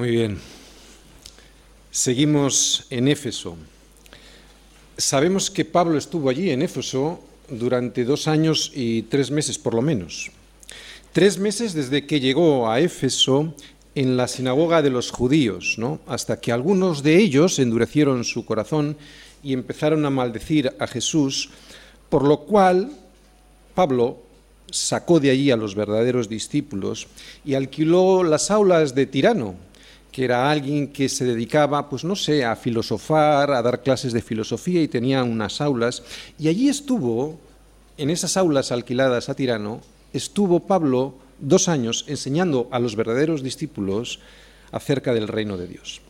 Muy bien. Seguimos en Éfeso. Sabemos que Pablo estuvo allí en Éfeso durante dos años y tres meses por lo menos. Tres meses desde que llegó a Éfeso en la sinagoga de los judíos, ¿no? hasta que algunos de ellos endurecieron su corazón y empezaron a maldecir a Jesús, por lo cual Pablo sacó de allí a los verdaderos discípulos y alquiló las aulas de Tirano, que era alguien que se dedicaba, pues no sé, a filosofar, a dar clases de filosofía y tenía unas aulas. Y allí estuvo, en esas aulas alquiladas a Tirano, estuvo Pablo dos años enseñando a los verdaderos discípulos acerca del reino de Dios.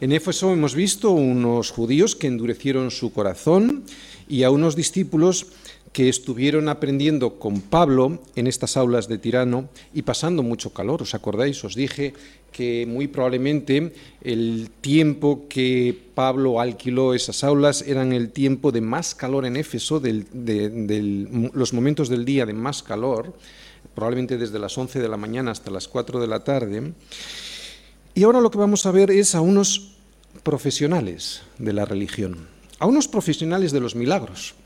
En Éfeso hemos visto unos judíos que endurecieron su corazón y a unos discípulos que estuvieron aprendiendo con Pablo en estas aulas de Tirano y pasando mucho calor. ¿Os acordáis? Os dije que muy probablemente el tiempo que Pablo alquiló esas aulas eran el tiempo de más calor en Éfeso, de los momentos del día de más calor, probablemente desde las 11 de la mañana hasta las 4 de la tarde. Y ahora lo que vamos a ver es a unos profesionales de la religión, a unos profesionales de los milagros.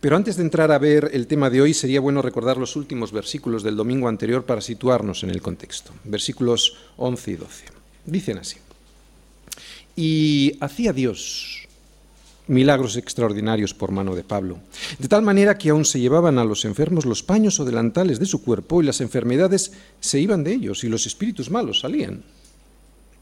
Pero antes de entrar a ver el tema de hoy, sería bueno recordar los últimos versículos del domingo anterior para situarnos en el contexto. Versículos 11 y 12. Dicen así. Y hacía Dios milagros extraordinarios por mano de Pablo, de tal manera que aún se llevaban a los enfermos los paños o delantales de su cuerpo y las enfermedades se iban de ellos y los espíritus malos salían.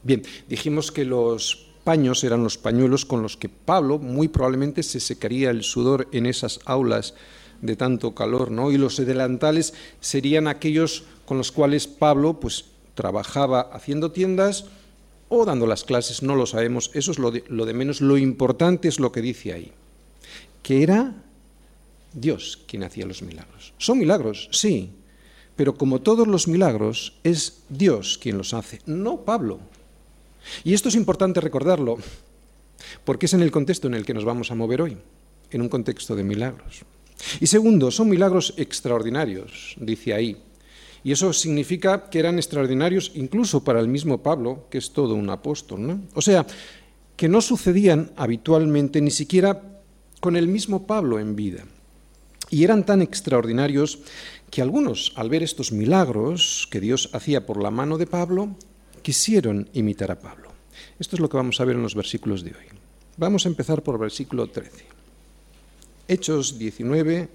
Bien, dijimos que los eran los pañuelos con los que Pablo muy probablemente se secaría el sudor en esas aulas de tanto calor, ¿no? Y los delantales serían aquellos con los cuales Pablo pues trabajaba haciendo tiendas o dando las clases, no lo sabemos, eso es lo de, lo de menos, lo importante es lo que dice ahí, que era Dios quien hacía los milagros. Son milagros, sí, pero como todos los milagros es Dios quien los hace, no Pablo. Y esto es importante recordarlo, porque es en el contexto en el que nos vamos a mover hoy, en un contexto de milagros. Y segundo, son milagros extraordinarios, dice ahí. Y eso significa que eran extraordinarios incluso para el mismo Pablo, que es todo un apóstol. ¿no? O sea, que no sucedían habitualmente ni siquiera con el mismo Pablo en vida. Y eran tan extraordinarios que algunos, al ver estos milagros que Dios hacía por la mano de Pablo, quisieron imitar a Pablo. Esto es lo que vamos a ver en los versículos de hoy. Vamos a empezar por versículo 13. Hechos 19,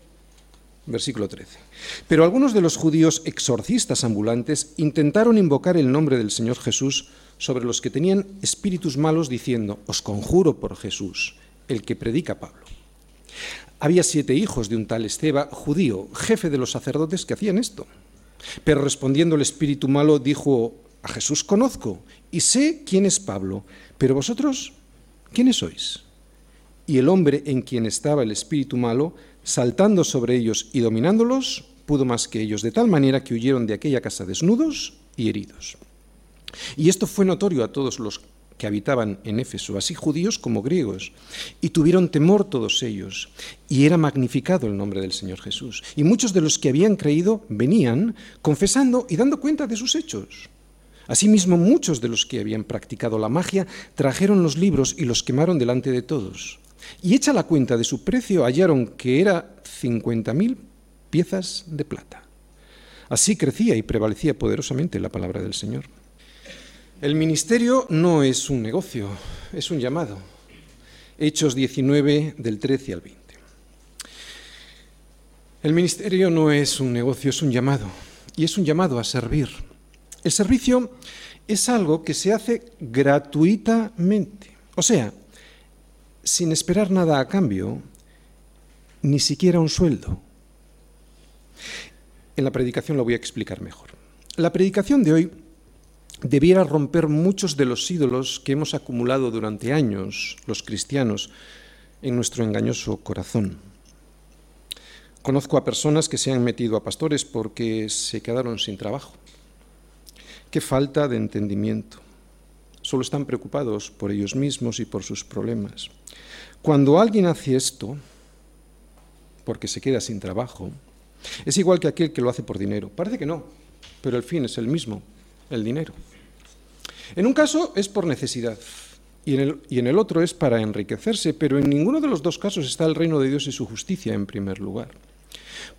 versículo 13. Pero algunos de los judíos exorcistas ambulantes intentaron invocar el nombre del Señor Jesús sobre los que tenían espíritus malos, diciendo, os conjuro por Jesús, el que predica Pablo. Había siete hijos de un tal Esteba, judío, jefe de los sacerdotes, que hacían esto. Pero respondiendo el espíritu malo, dijo a Jesús conozco y sé quién es Pablo, pero vosotros, ¿quiénes sois? Y el hombre en quien estaba el espíritu malo, saltando sobre ellos y dominándolos, pudo más que ellos, de tal manera que huyeron de aquella casa desnudos y heridos. Y esto fue notorio a todos los que habitaban en Éfeso, así judíos como griegos, y tuvieron temor todos ellos, y era magnificado el nombre del Señor Jesús. Y muchos de los que habían creído venían confesando y dando cuenta de sus hechos. Asimismo, muchos de los que habían practicado la magia trajeron los libros y los quemaron delante de todos. Y hecha la cuenta de su precio, hallaron que era cincuenta mil piezas de plata. Así crecía y prevalecía poderosamente la palabra del Señor. El ministerio no es un negocio, es un llamado. Hechos 19 del 13 al 20. El ministerio no es un negocio, es un llamado. Y es un llamado a servir. El servicio es algo que se hace gratuitamente, o sea, sin esperar nada a cambio, ni siquiera un sueldo. En la predicación lo voy a explicar mejor. La predicación de hoy debiera romper muchos de los ídolos que hemos acumulado durante años los cristianos, en nuestro engañoso corazón. Conozco a personas que se han metido a pastores porque se quedaron sin trabajo. Falta de entendimiento. Solo están preocupados por ellos mismos y por sus problemas. Cuando alguien hace esto, porque se queda sin trabajo, es igual que aquel que lo hace por dinero. Parece que no, pero el fin es el mismo, el dinero. En un caso es por necesidad y en el otro es para enriquecerse, pero en ninguno de los dos casos está el reino de Dios y su justicia en primer lugar.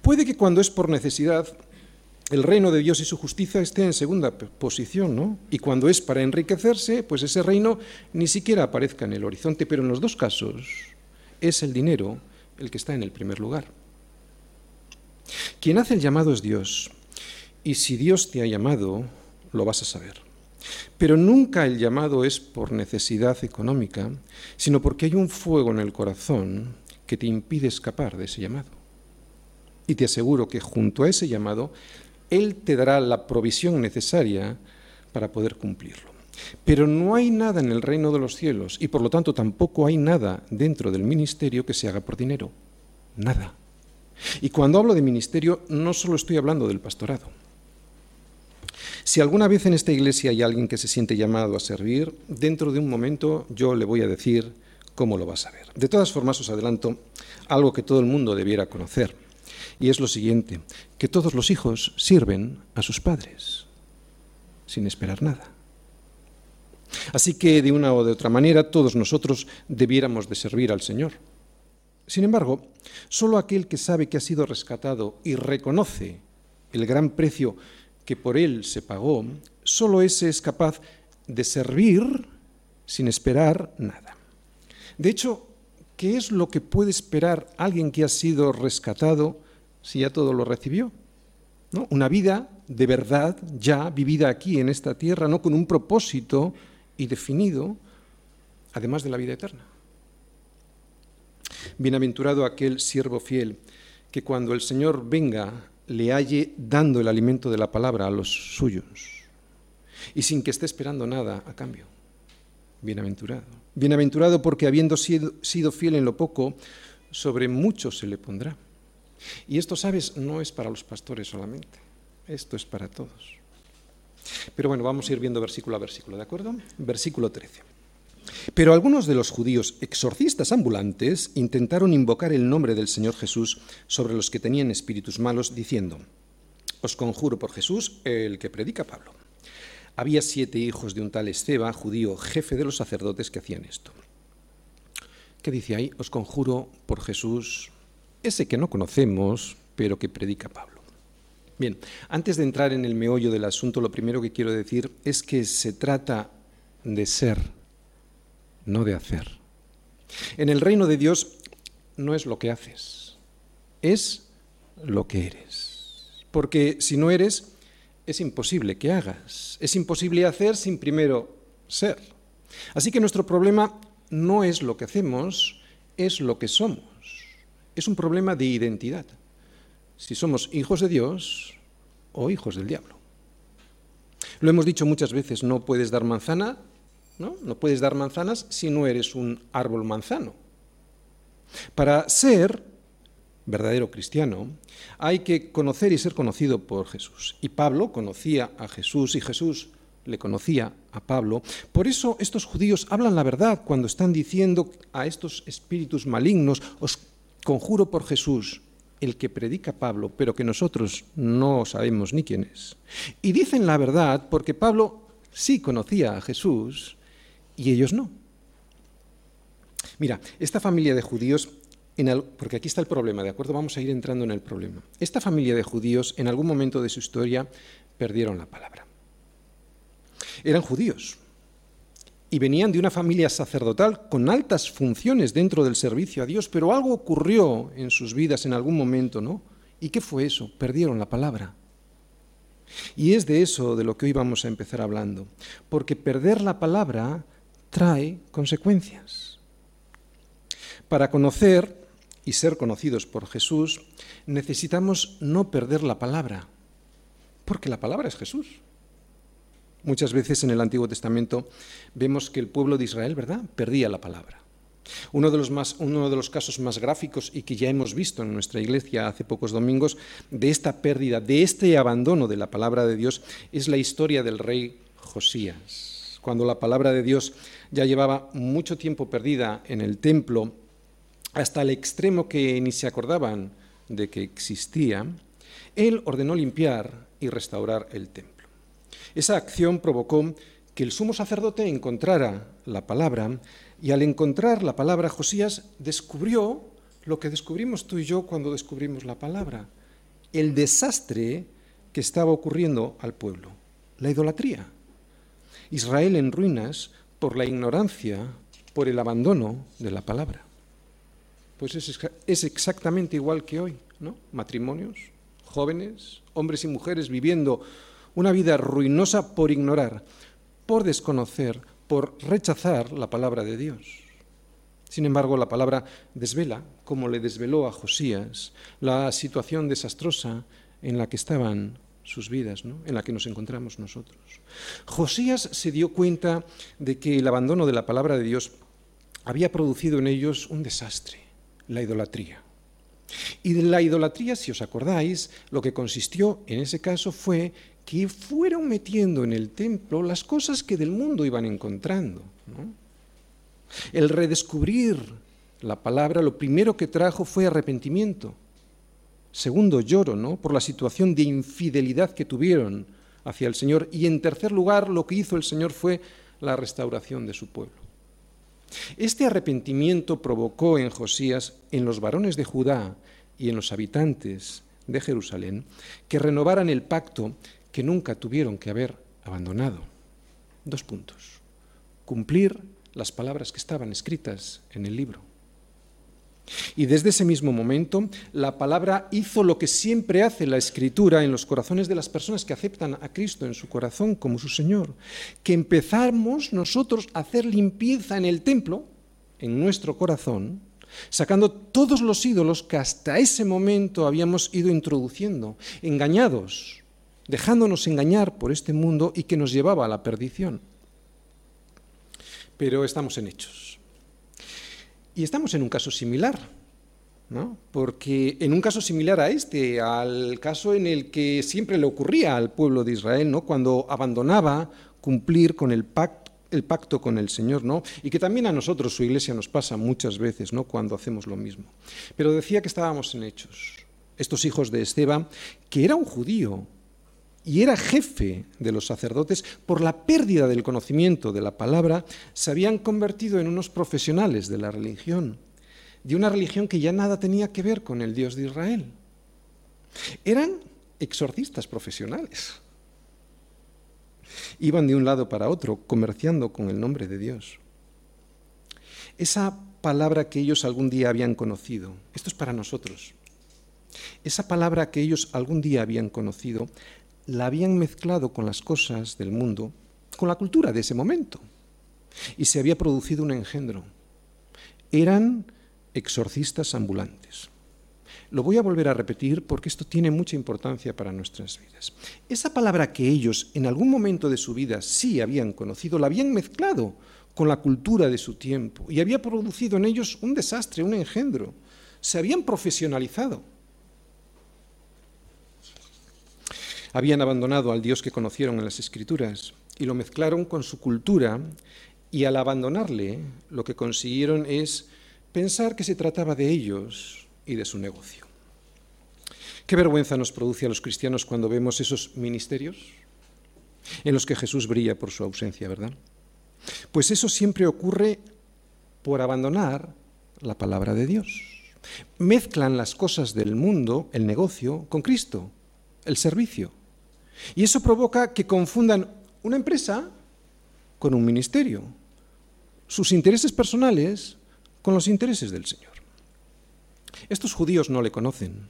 Puede que cuando es por necesidad, el reino de Dios y su justicia esté en segunda posición, ¿no? Y cuando es para enriquecerse, pues ese reino ni siquiera aparezca en el horizonte, pero en los dos casos es el dinero el que está en el primer lugar. Quien hace el llamado es Dios, y si Dios te ha llamado, lo vas a saber. Pero nunca el llamado es por necesidad económica, sino porque hay un fuego en el corazón que te impide escapar de ese llamado. Y te aseguro que junto a ese llamado, Él te dará la provisión necesaria para poder cumplirlo. Pero no hay nada en el reino de los cielos y por lo tanto tampoco hay nada dentro del ministerio que se haga por dinero. Nada. Y cuando hablo de ministerio no solo estoy hablando del pastorado. Si alguna vez en esta iglesia hay alguien que se siente llamado a servir, dentro de un momento yo le voy a decir cómo lo va a saber. De todas formas os adelanto algo que todo el mundo debiera conocer y es lo siguiente, que todos los hijos sirven a sus padres, sin esperar nada. Así que de una o de otra manera todos nosotros debiéramos de servir al Señor. Sin embargo, solo aquel que sabe que ha sido rescatado y reconoce el gran precio que por él se pagó, solo ese es capaz de servir sin esperar nada. De hecho, ¿qué es lo que puede esperar alguien que ha sido rescatado si ya todo lo recibió? ¿No? Una vida de verdad ya vivida aquí en esta tierra, no con un propósito y definido, además de la vida eterna. Bienaventurado aquel siervo fiel que cuando el Señor venga le halle dando el alimento de la palabra a los suyos y sin que esté esperando nada a cambio. Bienaventurado. Bienaventurado porque habiendo sido, sido fiel en lo poco, sobre mucho se le pondrá. Y esto, sabes, no es para los pastores solamente, esto es para todos. Pero bueno, vamos a ir viendo versículo a versículo, ¿de acuerdo? Versículo 13. Pero algunos de los judíos exorcistas ambulantes intentaron invocar el nombre del Señor Jesús sobre los que tenían espíritus malos, diciendo, Os conjuro por Jesús, el que predica Pablo. Había siete hijos de un tal Esteba, judío, jefe de los sacerdotes, que hacían esto. ¿Qué dice ahí? Os conjuro por Jesús, ese que no conocemos, pero que predica Pablo. Bien, antes de entrar en el meollo del asunto, lo primero que quiero decir es que se trata de ser, no de hacer. En el reino de Dios no es lo que haces, es lo que eres. Porque si no eres, es imposible que hagas, es imposible hacer sin primero ser. Así que nuestro problema no es lo que hacemos, es lo que somos. Es un problema de identidad si somos hijos de Dios o hijos del diablo. Lo hemos dicho muchas veces, no puedes dar manzana, ¿no? No puedes dar manzanas si no eres un árbol manzano. Para ser verdadero cristiano, hay que conocer y ser conocido por Jesús. Y Pablo conocía a Jesús y Jesús le conocía a Pablo. Por eso estos judíos hablan la verdad cuando están diciendo a estos espíritus malignos, os conjuro por Jesús, el que predica Pablo, pero que nosotros no sabemos ni quién es. Y dicen la verdad porque Pablo sí conocía a Jesús y ellos no. Mira, esta familia de judíos, porque aquí está el problema, ¿de acuerdo? Vamos a ir entrando en el problema. Esta familia de judíos en algún momento de su historia perdieron la palabra. Eran judíos, y venían de una familia sacerdotal con altas funciones dentro del servicio a Dios, pero algo ocurrió en sus vidas en algún momento, ¿no? ¿Y qué fue eso? Perdieron la palabra. Y es de eso de lo que hoy vamos a empezar hablando, porque perder la palabra trae consecuencias. Para conocer y ser conocidos por Jesús, necesitamos no perder la palabra, porque la palabra es Jesús. Muchas veces en el Antiguo Testamento vemos que el pueblo de Israel, ¿verdad?, perdía la palabra. Uno de, los más, uno de los casos más gráficos y que ya hemos visto en nuestra iglesia hace pocos domingos de esta pérdida, de este abandono de la palabra de Dios, es la historia del rey Josías. Cuando la palabra de Dios ya llevaba mucho tiempo perdida en el templo, hasta el extremo que ni se acordaban de que existía, él ordenó limpiar y restaurar el templo. Esa acción provocó que el sumo sacerdote encontrara la palabra y al encontrar la palabra Josías descubrió lo que descubrimos tú y yo cuando descubrimos la palabra, el desastre que estaba ocurriendo al pueblo, la idolatría. Israel en ruinas por la ignorancia, por el abandono de la palabra. Pues es, exactamente igual que hoy, ¿no? Matrimonios, jóvenes, hombres y mujeres viviendo una vida ruinosa por ignorar, por desconocer, por rechazar la palabra de Dios. Sin embargo, la palabra desvela, como le desveló a Josías, la situación desastrosa en la que estaban sus vidas, en la que nos encontramos nosotros. Josías se dio cuenta de que el abandono de la palabra de Dios había producido en ellos un desastre, la idolatría. Y de la idolatría, si os acordáis, lo que consistió en ese caso fue que fueron metiendo en el templo las cosas que del mundo iban encontrando. El redescubrir la palabra, lo primero que trajo fue arrepentimiento Segundo, lloro ¿no? por la situación de infidelidad que tuvieron hacia el Señor. Y en tercer lugar, lo que hizo el Señor fue la restauración de su pueblo. Este arrepentimiento provocó en Josías, en los varones de Judá y en los habitantes de Jerusalén, que renovaran el pacto que nunca tuvieron que haber abandonado. Dos puntos. Cumplir las palabras que estaban escritas en el libro y desde ese mismo momento, la palabra hizo lo que siempre hace la escritura en los corazones de las personas que aceptan a Cristo en su corazón como su Señor, que empezamos nosotros a hacer limpieza en el templo, en nuestro corazón, sacando todos los ídolos que hasta ese momento habíamos ido introduciendo, engañados, dejándonos engañar por este mundo y que nos llevaba a la perdición. Pero estamos en hechos. Y estamos en un caso similar, ¿no? porque en un caso similar a este, al caso en el que siempre le ocurría al pueblo de Israel, ¿no? cuando abandonaba cumplir con el pacto, con el Señor, ¿no? Y que también a nosotros, su iglesia, nos pasa muchas veces, ¿no? Cuando hacemos lo mismo. Pero decía que estábamos en hechos. Estos hijos de Esteban, que era un judío, y era jefe de los sacerdotes, por la pérdida del conocimiento de la palabra, se habían convertido en unos profesionales de la religión, de una religión que ya nada tenía que ver con el Dios de Israel. Eran exorcistas profesionales. Iban de un lado para otro, comerciando con el nombre de Dios. Esa palabra que ellos algún día habían conocido, esto es para nosotros, esa palabra que ellos algún día habían conocido la habían mezclado con las cosas del mundo, con la cultura de ese momento. Y se había producido un engendro. Eran exorcistas ambulantes. Lo voy a volver a repetir porque esto tiene mucha importancia para nuestras vidas. Esa palabra que ellos en algún momento de su vida sí habían conocido, la habían mezclado con la cultura de su tiempo y había producido en ellos un desastre, un engendro. Se habían profesionalizado. Habían abandonado al Dios que conocieron en las Escrituras y lo mezclaron con su cultura y al abandonarle lo que consiguieron es pensar que se trataba de ellos y de su negocio. Qué vergüenza nos produce a los cristianos cuando vemos esos ministerios en los que Jesús brilla por su ausencia, ¿verdad? Pues eso siempre ocurre por abandonar la palabra de Dios. Mezclan las cosas del mundo, el negocio, con Cristo, el servicio. Y eso provoca que confundan una empresa con un ministerio, sus intereses personales con los intereses del Señor. Estos judíos no le conocen.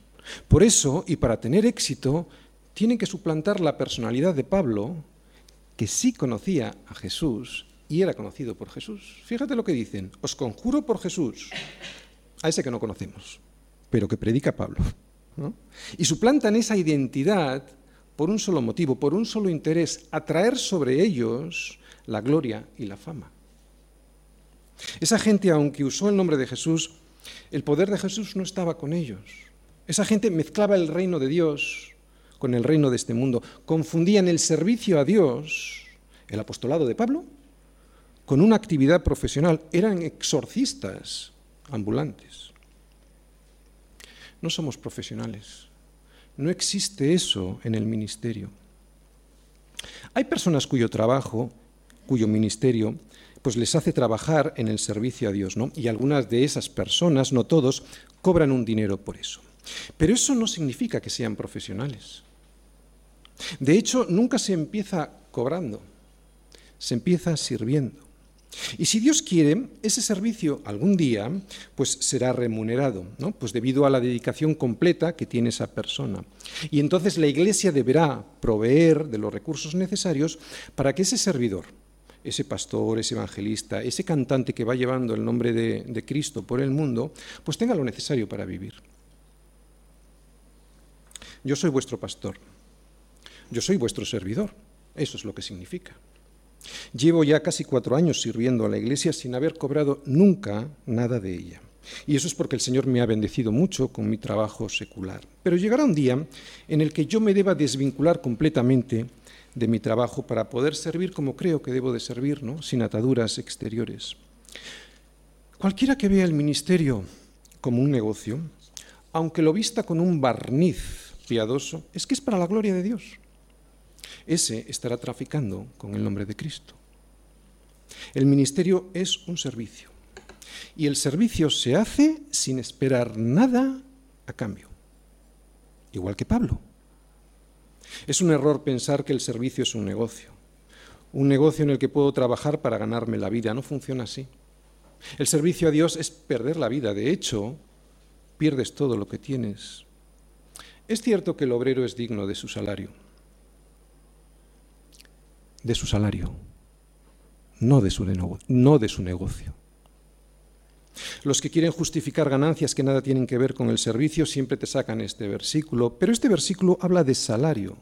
Por eso, y para tener éxito, tienen que suplantar la personalidad de Pablo, que sí conocía a Jesús y era conocido por Jesús. Fíjate lo que dicen, os conjuro por Jesús, a ese que no conocemos, pero que predica Pablo. Y suplantan esa identidad por un solo motivo, por un solo interés, atraer sobre ellos la gloria y la fama. Esa gente, aunque usó el nombre de Jesús, el poder de Jesús no estaba con ellos. Esa gente mezclaba el reino de Dios con el reino de este mundo. Confundían el servicio a Dios, el apostolado de Pablo, con una actividad profesional. Eran exorcistas ambulantes. No somos profesionales. No existe eso en el ministerio. Hay personas cuyo trabajo, cuyo ministerio, pues les hace trabajar en el servicio a Dios, ¿no? Y algunas de esas personas, no todos, cobran un dinero por eso. Pero eso no significa que sean profesionales. De hecho, nunca se empieza cobrando, se empieza sirviendo. Y si Dios quiere, ese servicio algún día pues será remunerado, ¿no? Pues debido a la dedicación completa que tiene esa persona. Y entonces la Iglesia deberá proveer de los recursos necesarios para que ese servidor, ese pastor, ese evangelista, ese cantante que va llevando el nombre de, de Cristo por el mundo, pues tenga lo necesario para vivir. Yo soy vuestro pastor. Yo soy vuestro servidor. Eso es lo que significa. Llevo ya casi cuatro años sirviendo a la Iglesia sin haber cobrado nunca nada de ella. Y eso es porque el Señor me ha bendecido mucho con mi trabajo secular. Pero llegará un día en el que yo me deba desvincular completamente de mi trabajo para poder servir como creo que debo de servir, ¿no? sin ataduras exteriores. Cualquiera que vea el ministerio como un negocio, aunque lo vista con un barniz piadoso, es que es para la gloria de Dios ese estará traficando con el nombre de Cristo. El ministerio es un servicio y el servicio se hace sin esperar nada a cambio, igual que Pablo. Es un error pensar que el servicio es un negocio, un negocio en el que puedo trabajar para ganarme la vida. No funciona así. El servicio a Dios es perder la vida. De hecho, pierdes todo lo que tienes. Es cierto que el obrero es digno de su salario de su salario, no de su, no de su negocio. Los que quieren justificar ganancias que nada tienen que ver con el servicio siempre te sacan este versículo, pero este versículo habla de salario.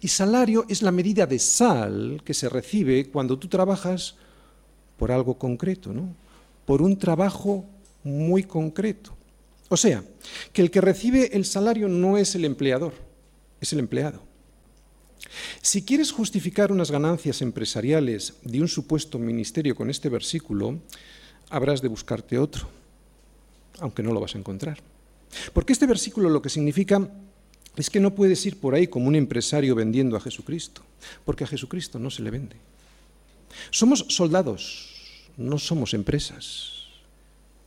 Y salario es la medida de sal que se recibe cuando tú trabajas por algo concreto, ¿no? por un trabajo muy concreto. O sea, que el que recibe el salario no es el empleador, es el empleado. Si quieres justificar unas ganancias empresariales de un supuesto ministerio con este versículo, habrás de buscarte otro, aunque no lo vas a encontrar. Porque este versículo lo que significa es que no puedes ir por ahí como un empresario vendiendo a Jesucristo, porque a Jesucristo no se le vende. Somos soldados, no somos empresas.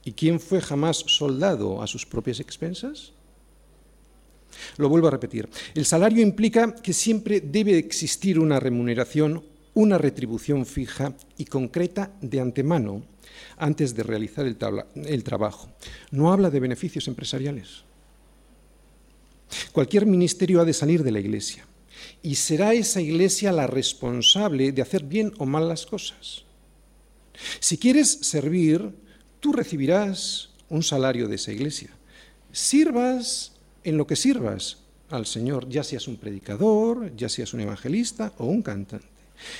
¿Y quién fue jamás soldado a sus propias expensas? Lo vuelvo a repetir. El salario implica que siempre debe existir una remuneración, una retribución fija y concreta de antemano antes de realizar el, trabajo. No habla de beneficios empresariales. Cualquier ministerio ha de salir de la Iglesia y será esa Iglesia la responsable de hacer bien o mal las cosas. Si quieres servir, tú recibirás un salario de esa Iglesia. Sirvas en lo que sirvas al Señor, ya seas un predicador, ya seas un evangelista o un cantante.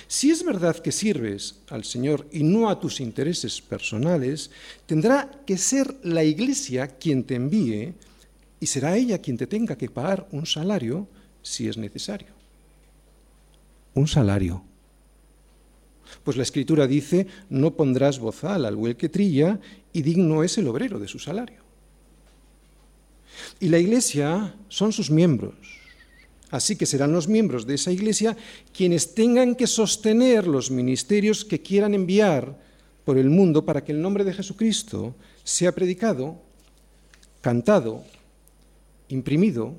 Si es verdad que sirves al Señor y no a tus intereses personales, tendrá que ser la iglesia quien te envíe y será ella quien te tenga que pagar un salario si es necesario. Un salario. Pues la escritura dice, no pondrás bozal al buey que trilla y digno es el obrero de su salario. Y la iglesia son sus miembros. Así que serán los miembros de esa iglesia quienes tengan que sostener los ministerios que quieran enviar por el mundo para que el nombre de Jesucristo sea predicado, cantado, imprimido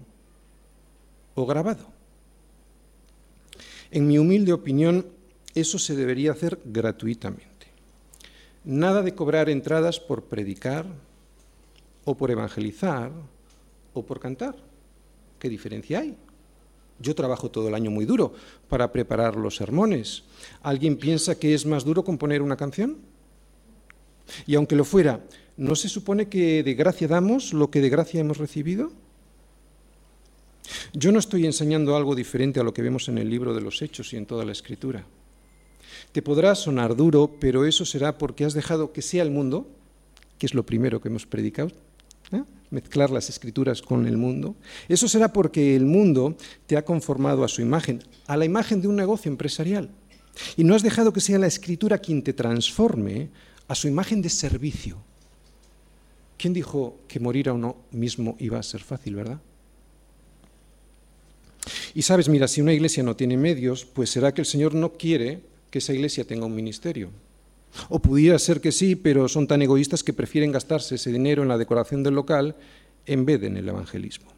o grabado. En mi humilde opinión, eso se debería hacer gratuitamente. Nada de cobrar entradas por predicar o por evangelizar o por cantar. ¿Qué diferencia hay? Yo trabajo todo el año muy duro para preparar los sermones. ¿Alguien piensa que es más duro componer una canción? Y aunque lo fuera, ¿no se supone que de gracia damos lo que de gracia hemos recibido? Yo no estoy enseñando algo diferente a lo que vemos en el libro de los Hechos y en toda la Escritura. Te podrá sonar duro, pero eso será porque has dejado que sea el mundo, que es lo primero que hemos predicado, ¿eh? mezclar las escrituras con el mundo. Eso será porque el mundo te ha conformado a su imagen, a la imagen de un negocio empresarial. Y no has dejado que sea la escritura quien te transforme a su imagen de servicio. ¿Quién dijo que morir a uno mismo iba a ser fácil, verdad? Y sabes, mira, si una iglesia no tiene medios, pues será que el Señor no quiere que esa iglesia tenga un ministerio. O pudiera ser que sí, pero son tan egoístas que prefieren gastarse ese dinero en la decoración del local en vez de en el evangelismo.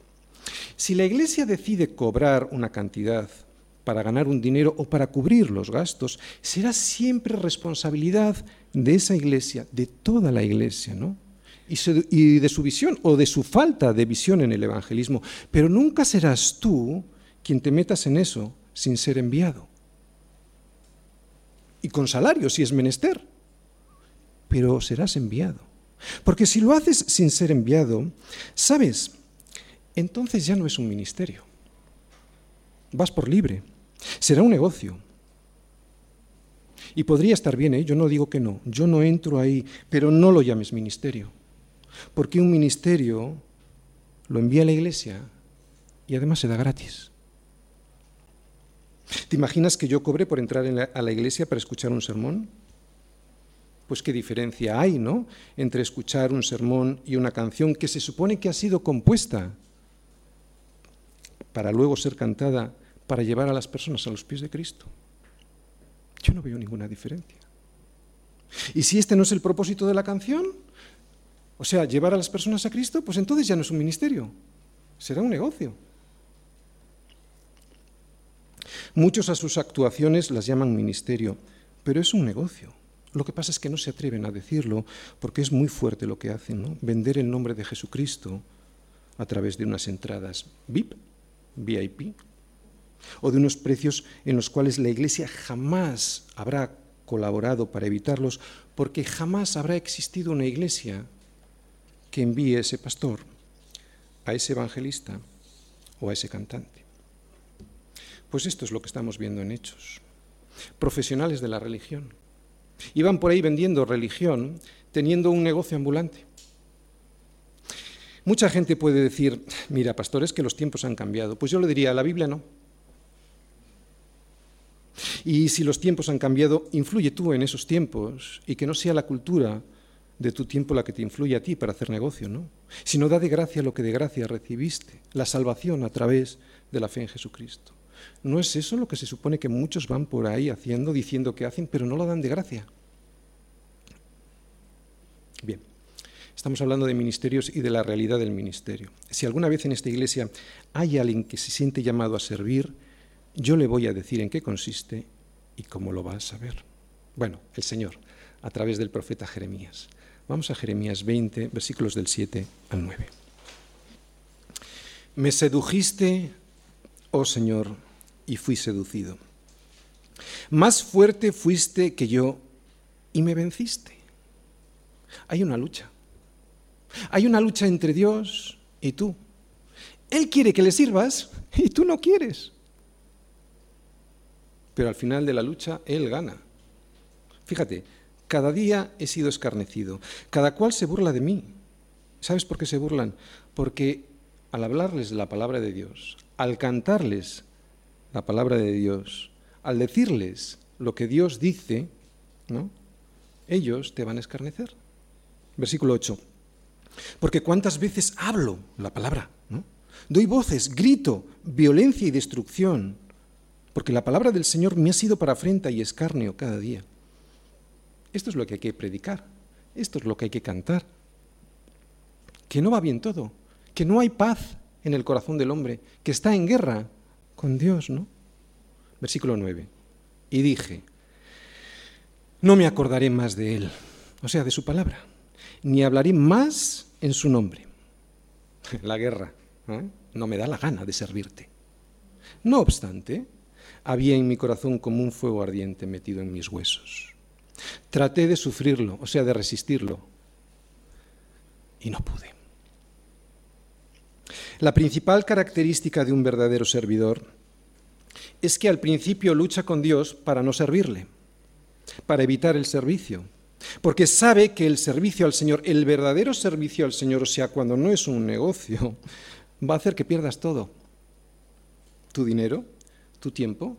Si la iglesia decide cobrar una cantidad para ganar un dinero o para cubrir los gastos, será siempre responsabilidad de esa iglesia, de toda la iglesia, ¿no? Y, de su visión o de su falta de visión en el evangelismo. Pero nunca serás tú quien te metas en eso sin ser enviado. Y con salario si es menester. Pero serás enviado. Porque si lo haces sin ser enviado, ¿sabes? Entonces ya no es un ministerio. Vas por libre. Será un negocio. Y podría estar bien, ¿eh? yo no digo que no, yo no entro ahí, pero no lo llames ministerio. Porque un ministerio lo envía a la iglesia y además se da gratis. ¿Te imaginas que yo cobre por entrar a la iglesia para escuchar un sermón? Pues qué diferencia hay, ¿no? Entre escuchar un sermón y una canción que se supone que ha sido compuesta para luego ser cantada para llevar a las personas a los pies de Cristo. Yo no veo ninguna diferencia. Y si este no es el propósito de la canción, o sea, llevar a las personas a Cristo, pues entonces ya no es un ministerio, será un negocio. Muchos a sus actuaciones las llaman ministerio, pero es un negocio. Lo que pasa es que no se atreven a decirlo porque es muy fuerte lo que hacen, ¿no? Vender el nombre de Jesucristo a través de unas entradas VIP, VIP, o de unos precios en los cuales la Iglesia jamás habrá colaborado para evitarlos, porque jamás habrá existido una Iglesia que envíe a ese pastor, a ese evangelista o a ese cantante. Pues esto es lo que estamos viendo en Hechos. Profesionales de la religión. Iban por ahí vendiendo religión, teniendo un negocio ambulante. Mucha gente puede decir, mira, pastores, que los tiempos han cambiado. Pues yo le diría, la Biblia no. Y si los tiempos han cambiado, influye tú en esos tiempos y que no sea la cultura de tu tiempo la que te influye a ti para hacer negocio, ¿no? Sino da de gracia lo que de gracia recibiste, la salvación a través de la fe en Jesucristo. ¿No es eso lo que se supone que muchos van por ahí haciendo, diciendo que hacen, pero no lo dan de gracia? Bien, estamos hablando de ministerios y de la realidad del ministerio. Si alguna vez en esta iglesia hay alguien que se siente llamado a servir, yo le voy a decir en qué consiste y cómo lo va a saber. Bueno, el Señor, a través del profeta Jeremías. Vamos a Jeremías 20, versículos del 7 al 9. Me sedujiste, oh Señor, y fui seducido. Más fuerte fuiste que yo y me venciste. Hay una lucha. Hay una lucha entre Dios y tú. Él quiere que le sirvas y tú no quieres pero al final de la lucha Él gana. Fíjate, cada día he sido escarnecido, cada cual se burla de mí. ¿Sabes por qué se burlan? Porque al hablarles la palabra de Dios, al cantarles la palabra de Dios, al decirles lo que Dios dice, ¿no? ellos te van a escarnecer. Versículo 8. Porque cuántas veces hablo la palabra, ¿no? Doy voces, grito, violencia y destrucción porque la palabra del Señor me ha sido para afrenta y escarnio cada día. Esto es lo que hay que predicar, esto es lo que hay que cantar. Que no va bien todo, que no hay paz en el corazón del hombre, que está en guerra con Dios, ¿no? Versículo 9. Y dije, no me acordaré más de él, o sea, de su palabra, ni hablaré más en su nombre. La guerra, ¿eh? no me da la gana de servirte. No obstante, había en mi corazón como un fuego ardiente metido en mis huesos. Traté de sufrirlo, o sea, de resistirlo, y no pude. La principal característica de un verdadero servidor es que al principio lucha con Dios para no servirle. para evitar el servicio. Porque sabe que el servicio al Señor, el verdadero servicio al Señor, o sea, cuando no es un negocio, va a hacer que pierdas todo. Tu dinero, tu tiempo,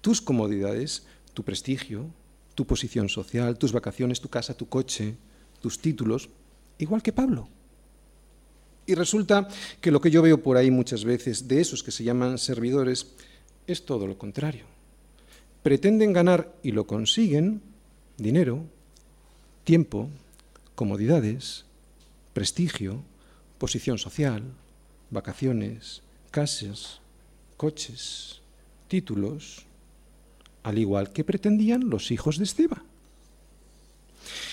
tus comodidades, tu prestigio, tu posición social, tus vacaciones, tu casa, tu coche, tus títulos, igual que Pablo. Y resulta que lo que yo veo por ahí muchas veces de esos que se llaman servidores es todo lo contrario. Pretenden ganar y lo consiguen dinero, tiempo, comodidades, prestigio, posición social, vacaciones, casas, coches, títulos, al igual que pretendían los hijos de Esteban.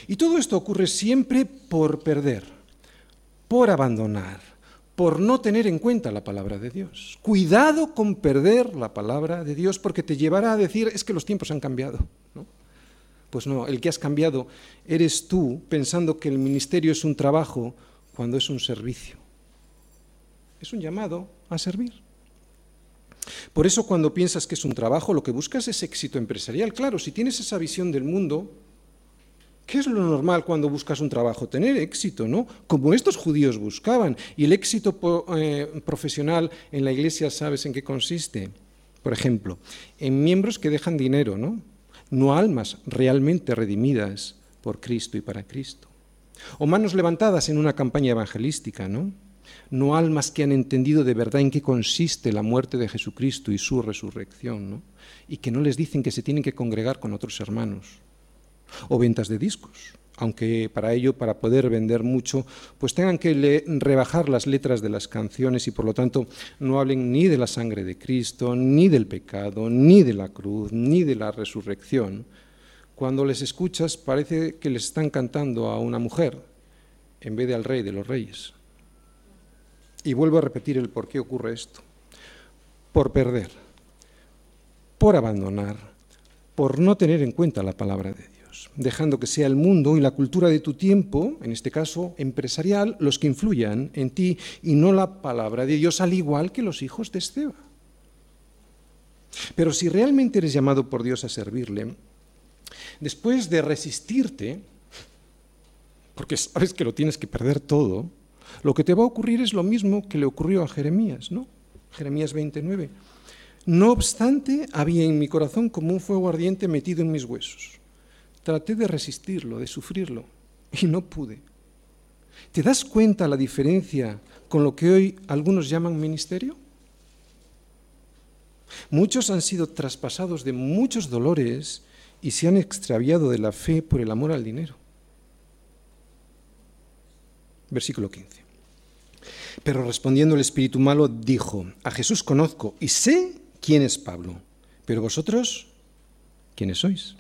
Y todo esto ocurre siempre por perder, por abandonar, por no tener en cuenta la palabra de Dios. Cuidado con perder la palabra de Dios porque te llevará a decir es que los tiempos han cambiado. Pues no, el que has cambiado eres tú pensando que el ministerio es un trabajo cuando es un servicio. Es un llamado a servir. Por eso cuando piensas que es un trabajo, lo que buscas es éxito empresarial. Claro, si tienes esa visión del mundo, ¿qué es lo normal cuando buscas un trabajo? Tener éxito, ¿no? Como estos judíos buscaban. Y el éxito eh, profesional en la iglesia, ¿sabes en qué consiste? Por ejemplo, en miembros que dejan dinero, ¿no? No almas realmente redimidas por Cristo y para Cristo. O manos levantadas en una campaña evangelística, ¿no? no almas que han entendido de verdad en qué consiste la muerte de Jesucristo y su resurrección, ¿no? y que no les dicen que se tienen que congregar con otros hermanos, o ventas de discos, aunque para ello, para poder vender mucho, pues tengan que rebajar las letras de las canciones y por lo tanto no hablen ni de la sangre de Cristo, ni del pecado, ni de la cruz, ni de la resurrección. Cuando les escuchas parece que les están cantando a una mujer en vez de al rey de los reyes. Y vuelvo a repetir el por qué ocurre esto. Por perder, por abandonar, por no tener en cuenta la palabra de Dios, dejando que sea el mundo y la cultura de tu tiempo, en este caso empresarial, los que influyan en ti y no la palabra de Dios, al igual que los hijos de Esteban. Pero si realmente eres llamado por Dios a servirle, después de resistirte, porque sabes que lo tienes que perder todo, lo que te va a ocurrir es lo mismo que le ocurrió a Jeremías, ¿no? Jeremías 29. No obstante, había en mi corazón como un fuego ardiente metido en mis huesos. Traté de resistirlo, de sufrirlo, y no pude. ¿Te das cuenta la diferencia con lo que hoy algunos llaman ministerio? Muchos han sido traspasados de muchos dolores y se han extraviado de la fe por el amor al dinero. Versículo 15. Pero respondiendo el espíritu malo, dijo, a Jesús conozco y sé quién es Pablo, pero vosotros, ¿quiénes sois?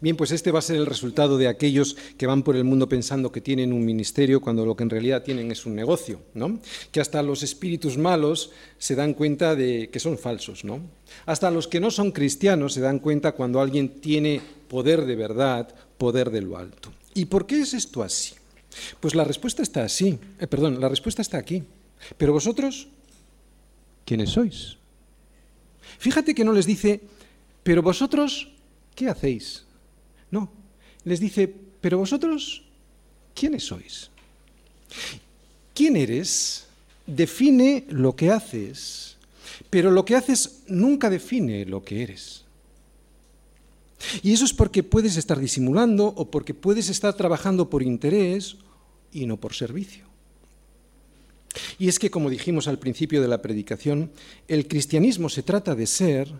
Bien, pues este va a ser el resultado de aquellos que van por el mundo pensando que tienen un ministerio cuando lo que en realidad tienen es un negocio, ¿no? Que hasta los espíritus malos se dan cuenta de que son falsos, ¿no? Hasta los que no son cristianos se dan cuenta cuando alguien tiene poder de verdad, poder de lo alto. ¿Y por qué es esto así? Pues la respuesta está así, eh, perdón, la respuesta está aquí. Pero vosotros, ¿quiénes sois? Fíjate que no les dice, pero vosotros, ¿qué hacéis? No, les dice, pero vosotros, ¿quiénes sois? ¿Quién eres? Define lo que haces, pero lo que haces nunca define lo que eres. Y eso es porque puedes estar disimulando o porque puedes estar trabajando por interés y no por servicio. Y es que, como dijimos al principio de la predicación, el cristianismo se trata de ser,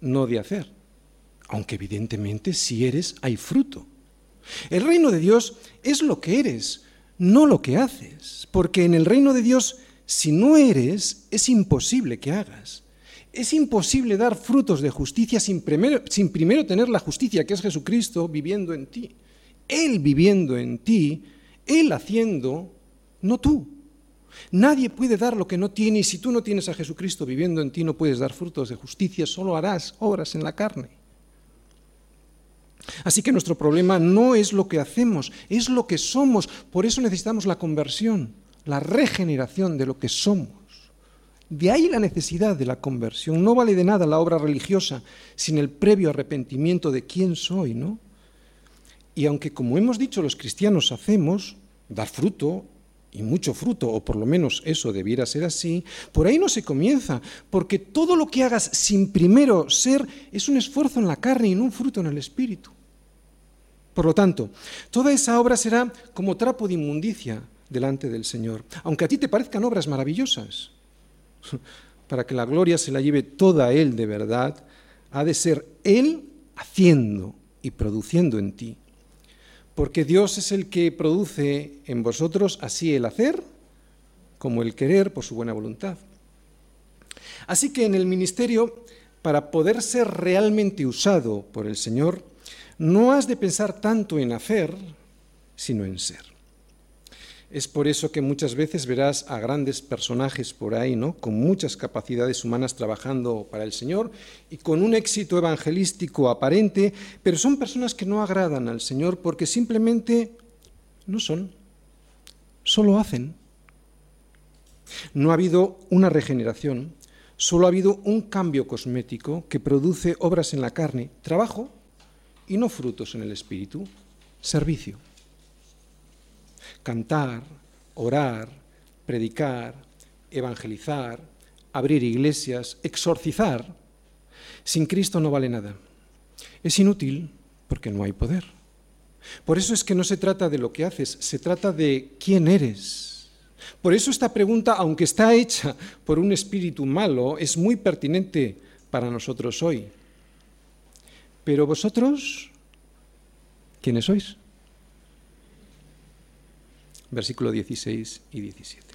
no de hacer. Aunque evidentemente si eres hay fruto. El reino de Dios es lo que eres, no lo que haces. Porque en el reino de Dios, si no eres, es imposible que hagas. Es imposible dar frutos de justicia sin primero, sin primero tener la justicia que es Jesucristo viviendo en ti. Él viviendo en ti él haciendo, no tú. Nadie puede dar lo que no tiene y si tú no tienes a Jesucristo viviendo en ti no puedes dar frutos de justicia, solo harás obras en la carne. Así que nuestro problema no es lo que hacemos, es lo que somos. Por eso necesitamos la conversión, la regeneración de lo que somos. De ahí la necesidad de la conversión. No vale de nada la obra religiosa sin el previo arrepentimiento de quién soy, ¿no? Y aunque, como hemos dicho, los cristianos hacemos dar fruto y mucho fruto, o por lo menos eso debiera ser así, por ahí no se comienza, porque todo lo que hagas sin primero ser es un esfuerzo en la carne y no un fruto en el espíritu. Por lo tanto, toda esa obra será como trapo de inmundicia delante del Señor, aunque a ti te parezcan obras maravillosas. Para que la gloria se la lleve toda Él de verdad, ha de ser Él haciendo y produciendo en ti porque Dios es el que produce en vosotros así el hacer como el querer por su buena voluntad. Así que en el ministerio, para poder ser realmente usado por el Señor, no has de pensar tanto en hacer, sino en ser. Es por eso que muchas veces verás a grandes personajes por ahí, ¿no? Con muchas capacidades humanas trabajando para el Señor y con un éxito evangelístico aparente, pero son personas que no agradan al Señor porque simplemente no son, solo hacen. No ha habido una regeneración, solo ha habido un cambio cosmético que produce obras en la carne, trabajo y no frutos en el espíritu, servicio cantar, orar, predicar, evangelizar, abrir iglesias, exorcizar, sin Cristo no vale nada. Es inútil porque no hay poder. Por eso es que no se trata de lo que haces, se trata de quién eres. Por eso esta pregunta, aunque está hecha por un espíritu malo, es muy pertinente para nosotros hoy. Pero vosotros, ¿quiénes sois? Versículo 16 y 17.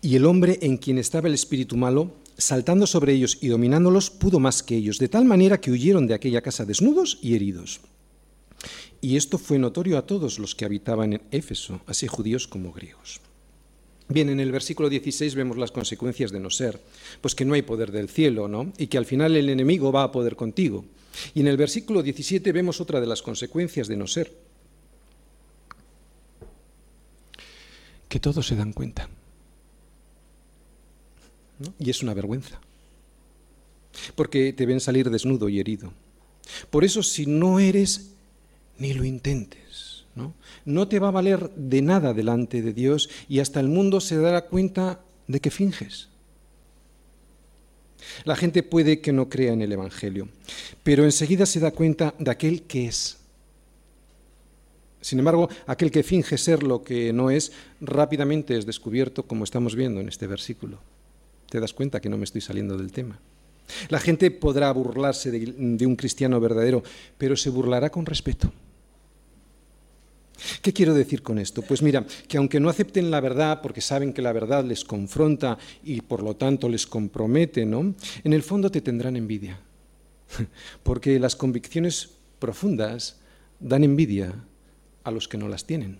Y el hombre en quien estaba el espíritu malo, saltando sobre ellos y dominándolos, pudo más que ellos, de tal manera que huyeron de aquella casa desnudos y heridos. Y esto fue notorio a todos los que habitaban en Éfeso, así judíos como griegos. Bien, en el versículo 16 vemos las consecuencias de no ser, pues que no hay poder del cielo, ¿no? Y que al final el enemigo va a poder contigo. Y en el versículo 17 vemos otra de las consecuencias de no ser, que todos se dan cuenta. Y es una vergüenza. Porque te ven salir desnudo y herido. Por eso si no eres, ni lo intentes. ¿no? no te va a valer de nada delante de Dios y hasta el mundo se dará cuenta de que finges. La gente puede que no crea en el Evangelio, pero enseguida se da cuenta de aquel que es. Sin embargo, aquel que finge ser lo que no es, rápidamente es descubierto, como estamos viendo en este versículo. Te das cuenta que no me estoy saliendo del tema. La gente podrá burlarse de, un cristiano verdadero, pero se burlará con respeto. ¿Qué quiero decir con esto? Pues mira, que aunque no acepten la verdad porque saben que la verdad les confronta y por lo tanto les compromete, ¿no? En el fondo te tendrán envidia. Porque las convicciones profundas dan envidia a los que no las tienen.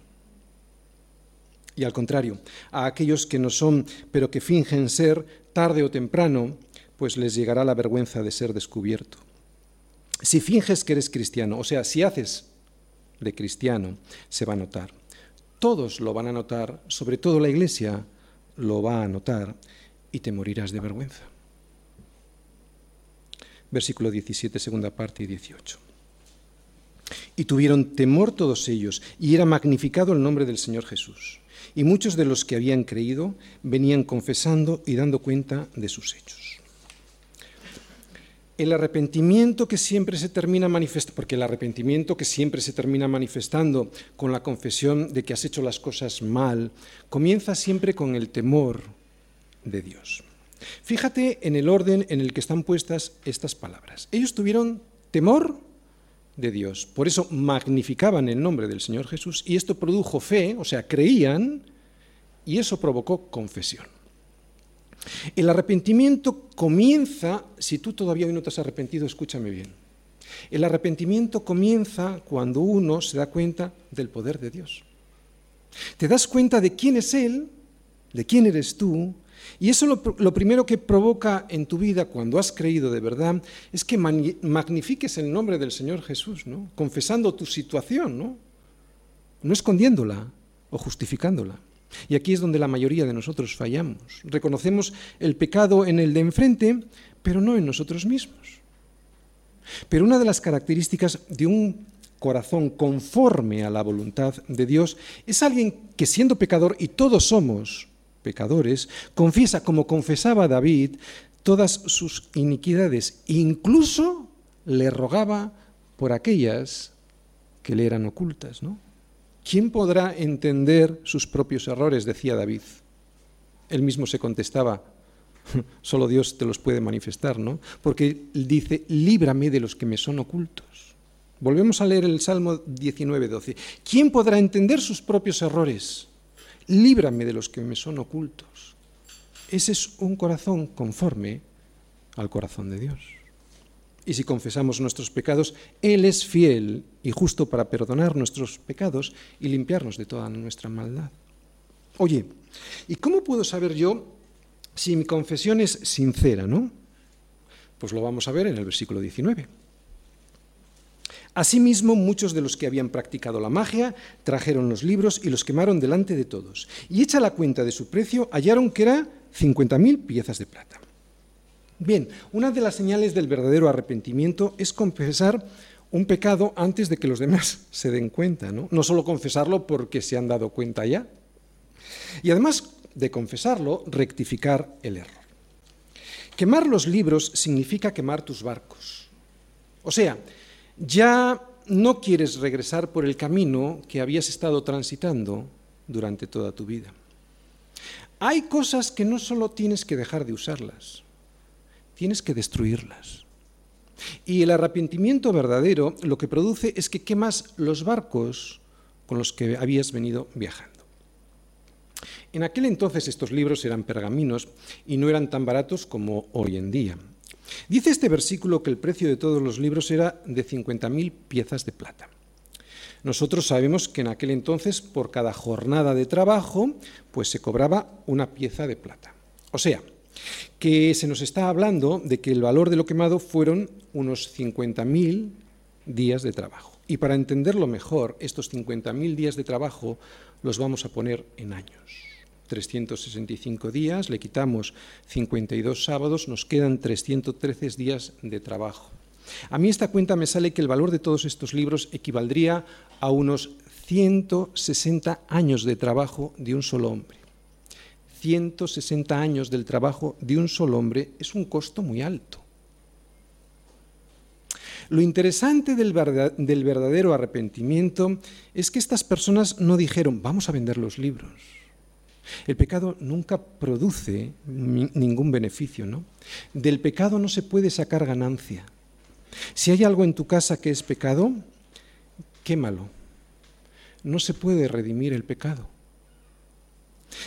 Y al contrario, a aquellos que no son, pero que fingen ser, tarde o temprano, pues les llegará la vergüenza de ser descubierto. Si finges que eres cristiano, o sea, si haces de cristiano, se va a notar. Todos lo van a notar, sobre todo la iglesia lo va a notar, y te morirás de vergüenza. Versículo 17, segunda parte y 18. Y tuvieron temor todos ellos, y era magnificado el nombre del Señor Jesús. Y muchos de los que habían creído venían confesando y dando cuenta de sus hechos. El arrepentimiento que siempre se termina manifestando, porque el arrepentimiento que siempre se termina manifestando con la confesión de que has hecho las cosas mal, comienza siempre con el temor de Dios. Fíjate en el orden en el que están puestas estas palabras. Ellos tuvieron temor de Dios. Por eso magnificaban el nombre del Señor Jesús y esto produjo fe, o sea, creían y eso provocó confesión. El arrepentimiento comienza, si tú todavía hoy no te has arrepentido, escúchame bien. El arrepentimiento comienza cuando uno se da cuenta del poder de Dios. Te das cuenta de quién es Él, de quién eres tú, y eso lo, lo, primero que provoca en tu vida cuando has creído de verdad es que magnifiques el nombre del Señor Jesús, confesando tu situación, ¿no? no escondiéndola o justificándola. Y aquí es donde la mayoría de nosotros fallamos. Reconocemos el pecado en el de enfrente, pero no en nosotros mismos. Pero una de las características de un corazón conforme a la voluntad de Dios es alguien que siendo pecador, y todos somos pecadores, confiesa como confesaba David todas sus iniquidades, incluso le rogaba por aquellas que le eran ocultas, ¿no? ¿Quién podrá entender sus propios errores? decía David. Él mismo se contestaba, solo Dios te los puede manifestar, ¿no? Porque dice, líbrame de los que me son ocultos. Volvemos a leer el Salmo 19, 12. ¿Quién podrá entender sus propios errores? Líbrame de los que me son ocultos. Ese es un corazón conforme al corazón de Dios y si confesamos nuestros pecados, Él es fiel y justo para perdonar nuestros pecados y limpiarnos de toda nuestra maldad. Oye, ¿y cómo puedo saber yo si mi confesión es sincera, no? Pues lo vamos a ver en el versículo 19. Asimismo, muchos de los que habían practicado la magia trajeron los libros y los quemaron delante de todos. Y hecha la cuenta de su precio, hallaron que era 50.000 piezas de plata. Bien, una de las señales del verdadero arrepentimiento es confesar un pecado antes de que los demás se den cuenta, ¿no? Solo confesarlo porque se han dado cuenta ya. Y además de confesarlo, rectificar el error. Quemar los libros significa quemar tus barcos. O sea, ya no quieres regresar por el camino que habías estado transitando durante toda tu vida. Hay cosas que no solo tienes que dejar de usarlas, tienes que destruirlas. Y el arrepentimiento verdadero lo que produce es que quemas los barcos con los que habías venido viajando. En aquel entonces estos libros eran pergaminos y no eran tan baratos como hoy en día. Dice este versículo que el precio de todos los libros era de 50.000 piezas de plata. Nosotros sabemos que en aquel entonces por cada jornada de trabajo pues se cobraba una pieza de plata. O sea, que se nos está hablando de que el valor de lo quemado fueron unos 50.000 días de trabajo. Y para entenderlo mejor, estos 50.000 días de trabajo los vamos a poner en años. 365 días, le quitamos 52 sábados, nos quedan 313 días de trabajo. A mí esta cuenta me sale que el valor de todos estos libros equivaldría a unos 160 años de trabajo de un solo hombre. 160 años del trabajo de un solo hombre es un costo muy alto. Lo interesante del, verdadero arrepentimiento es que estas personas no dijeron, vamos a vender los libros. El pecado nunca produce ningún beneficio, ¿no? Del pecado no se puede sacar ganancia. Si hay algo en tu casa que es pecado, quémalo. No se puede redimir el pecado.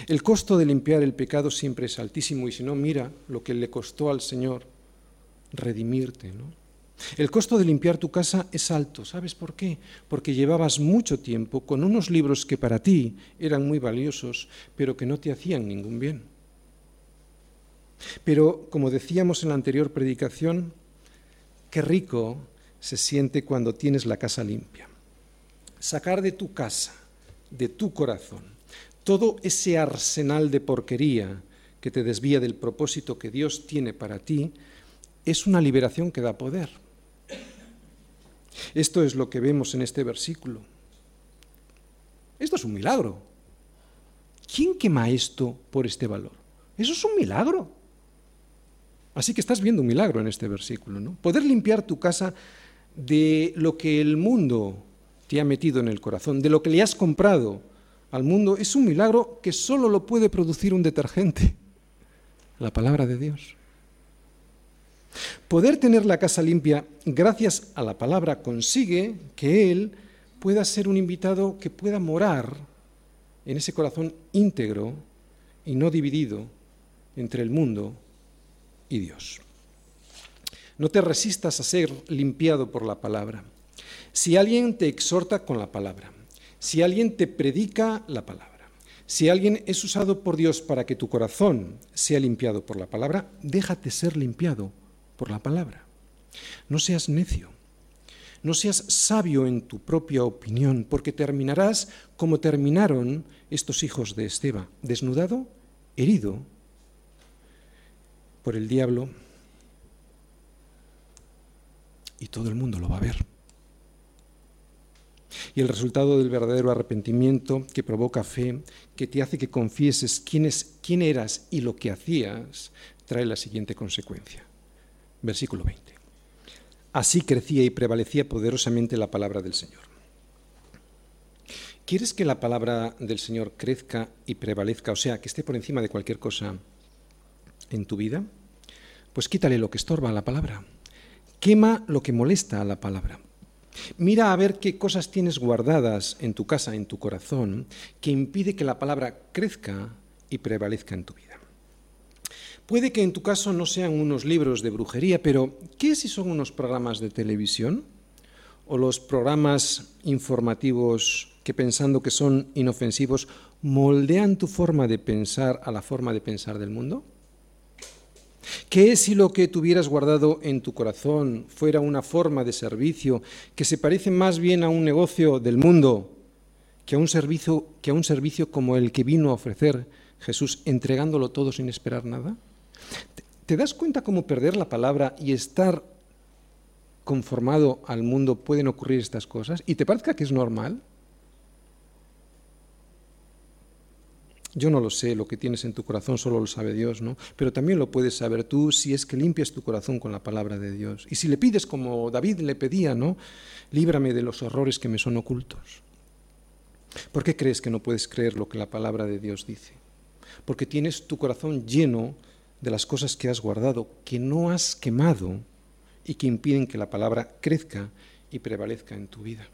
El costo de limpiar el pecado siempre es altísimo y si no, mira lo que le costó al Señor redimirte. ¿no? El costo de limpiar tu casa es alto. ¿Sabes por qué? Porque llevabas mucho tiempo con unos libros que para ti eran muy valiosos, pero que no te hacían ningún bien. Pero, como decíamos en la anterior predicación, qué rico se siente cuando tienes la casa limpia. Sacar de tu casa, de tu corazón, todo ese arsenal de porquería que te desvía del propósito que Dios tiene para ti, es una liberación que da poder. Esto es lo que vemos en este versículo. Esto es un milagro. ¿Quién quema esto por este valor? Eso es un milagro. Así que estás viendo un milagro en este versículo, ¿no? Poder limpiar tu casa de lo que el mundo te ha metido en el corazón, de lo que le has comprado, al mundo es un milagro que solo lo puede producir un detergente, la palabra de Dios. Poder tener la casa limpia gracias a la palabra consigue que Él pueda ser un invitado que pueda morar en ese corazón íntegro y no dividido entre el mundo y Dios. No te resistas a ser limpiado por la palabra. Si alguien te exhorta con la palabra, si alguien te predica la palabra, si alguien es usado por Dios para que tu corazón sea limpiado por la palabra, déjate ser limpiado por la palabra. No seas necio. No seas sabio en tu propia opinión, porque terminarás como terminaron estos hijos de Esteba, desnudado, herido por el diablo, y todo el mundo lo va a ver. Y el resultado del verdadero arrepentimiento que provoca fe, que te hace que confieses quién, es, quién eras y lo que hacías, trae la siguiente consecuencia. Versículo 20. Así crecía y prevalecía poderosamente la palabra del Señor. ¿Quieres que la palabra del Señor crezca y prevalezca, o sea, que esté por encima de cualquier cosa en tu vida? Pues quítale lo que estorba a la palabra. Quema lo que molesta a la palabra. Mira a ver qué cosas tienes guardadas en tu casa, en tu corazón, que impide que la palabra crezca y prevalezca en tu vida. Puede que en tu caso no sean unos libros de brujería, pero ¿qué si son unos programas de televisión? ¿O los programas informativos que pensando que son inofensivos moldean tu forma de pensar a la forma de pensar del mundo? ¿Qué si lo que tuvieras guardado en tu corazón fuera una forma de servicio que se parece más bien a un negocio del mundo que que a un servicio como el que vino a ofrecer Jesús, entregándolo todo sin esperar nada? ¿Te das cuenta cómo perder la palabra y estar conformado al mundo pueden ocurrir estas cosas? ¿Y te parezca que es normal? Yo no lo sé, lo que tienes en tu corazón solo lo sabe Dios, ¿no? Pero también lo puedes saber tú si es que limpias tu corazón con la palabra de Dios. Y si le pides como David le pedía, ¿no? Líbrame de los horrores que me son ocultos. ¿Por qué crees que no puedes creer lo que la palabra de Dios dice? Porque tienes tu corazón lleno de las cosas que has guardado, que no has quemado y que impiden que la palabra crezca y prevalezca en tu vida.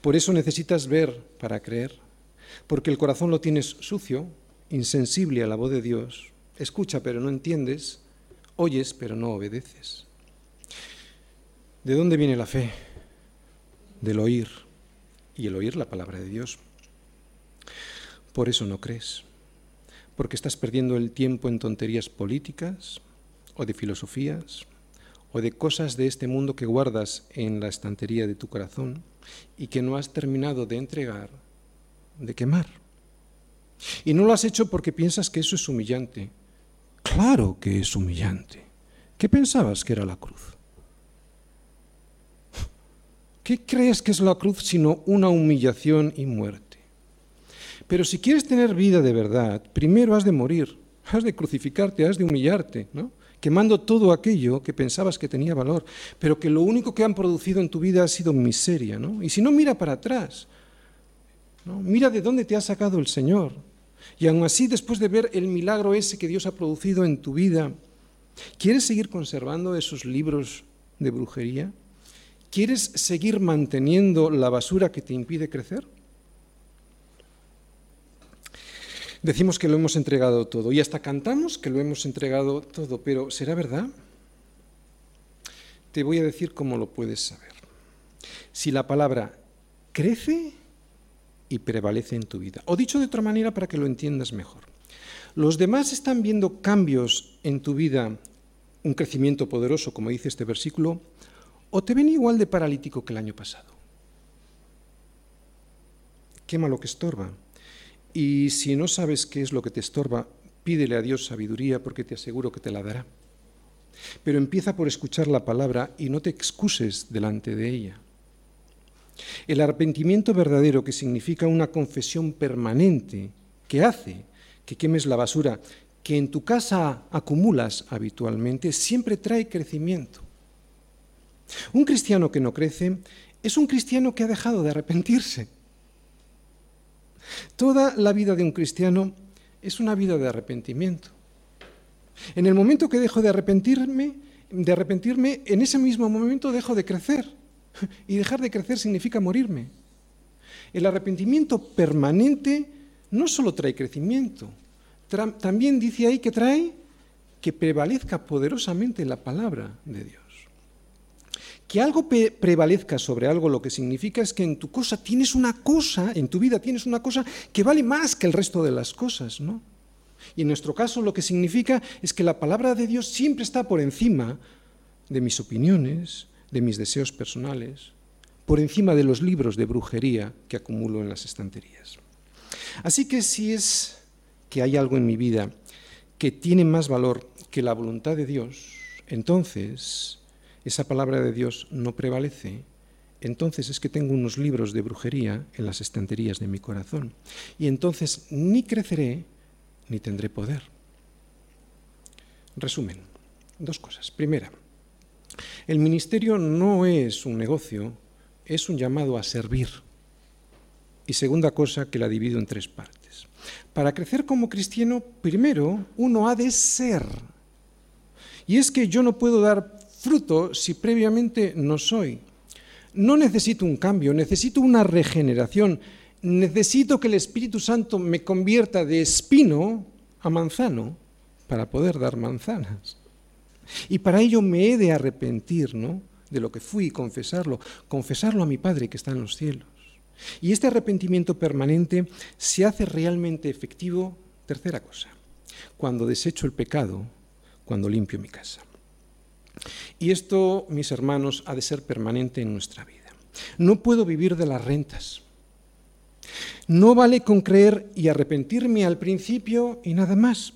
Por eso necesitas ver para creer porque el corazón lo tienes sucio, insensible a la voz de Dios, escucha pero no entiendes, oyes pero no obedeces. ¿De dónde viene la fe? Del oír, y el oír la palabra de Dios. Por eso no crees, porque estás perdiendo el tiempo en tonterías políticas o de filosofías o de cosas de este mundo que guardas en la estantería de tu corazón y que no has terminado de entregar de quemar. Y no lo has hecho porque piensas que eso es humillante. Claro que es humillante. ¿Qué pensabas que era la cruz? ¿Qué crees que es la cruz sino una humillación y muerte? Pero si quieres tener vida de verdad, primero has de morir, has de crucificarte, has de humillarte, ¿no? quemando todo aquello que pensabas que tenía valor, pero que lo único que han producido en tu vida ha sido miseria. ¿no? Y si no, mira para atrás. Mira de dónde te ha sacado el Señor. Y aún así, después de ver el milagro ese que Dios ha producido en tu vida, ¿quieres seguir conservando esos libros de brujería? ¿Quieres seguir manteniendo la basura que te impide crecer? Decimos que lo hemos entregado todo y hasta cantamos que lo hemos entregado todo, pero ¿será verdad? Te voy a decir cómo lo puedes saber. Si la palabra crece, y prevalece en tu vida. O dicho de otra manera para que lo entiendas mejor. Los demás están viendo cambios en tu vida, un crecimiento poderoso, como dice este versículo, o te ven igual de paralítico que el año pasado. Quema lo que estorba. Y si no sabes qué es lo que te estorba, pídele a Dios sabiduría porque te aseguro que te la dará. Pero empieza por escuchar la palabra y no te excuses delante de ella. El arrepentimiento verdadero, que significa una confesión permanente, que hace que quemes la basura que en tu casa acumulas habitualmente, siempre trae crecimiento. Un cristiano que no crece es un cristiano que ha dejado de arrepentirse. Toda la vida de un cristiano es una vida de arrepentimiento. En el momento que dejo de arrepentirme, de arrepentirme, en ese mismo momento dejo de crecer. Y dejar de crecer significa morirme. El arrepentimiento permanente no solo trae crecimiento, también dice ahí que trae que prevalezca poderosamente la palabra de Dios. Que algo prevalezca sobre algo lo que significa es que en tu cosa tienes una cosa, en tu vida tienes una cosa que vale más que el resto de las cosas, ¿no? Y en nuestro caso lo que significa es que la palabra de Dios siempre está por encima de mis opiniones, de mis deseos personales, por encima de los libros de brujería que acumulo en las estanterías. Así que si es que hay algo en mi vida que tiene más valor que la voluntad de Dios, entonces esa palabra de Dios no prevalece, entonces es que tengo unos libros de brujería en las estanterías de mi corazón. Y entonces ni creceré ni tendré poder. Resumen, dos cosas. Primera, el ministerio no es un negocio, es un llamado a servir. Y segunda cosa que la divido en tres partes. Para crecer como cristiano, primero uno ha de ser. Y es que yo no puedo dar fruto si previamente no soy. No necesito un cambio, necesito una regeneración. Necesito que el Espíritu Santo me convierta de espino a manzano para poder dar manzanas. Y para ello me he de arrepentir, ¿no? De lo que fui y confesarlo, confesarlo a mi Padre que está en los cielos. Y este arrepentimiento permanente se hace realmente efectivo, tercera cosa, cuando desecho el pecado, cuando limpio mi casa. Y esto, mis hermanos, ha de ser permanente en nuestra vida. No puedo vivir de las rentas. No vale con creer y arrepentirme al principio y nada más.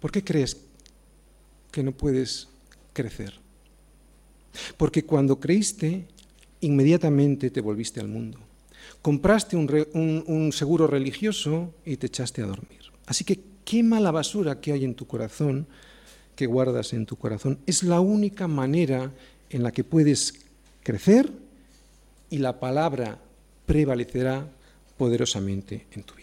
¿Por qué crees que no puedes crecer? Porque cuando creíste, inmediatamente te volviste al mundo. Compraste un, un seguro religioso y te echaste a dormir. Así que quema la basura que hay en tu corazón que guardas en tu corazón. Es la única manera en la que puedes crecer y la palabra prevalecerá poderosamente en tu vida.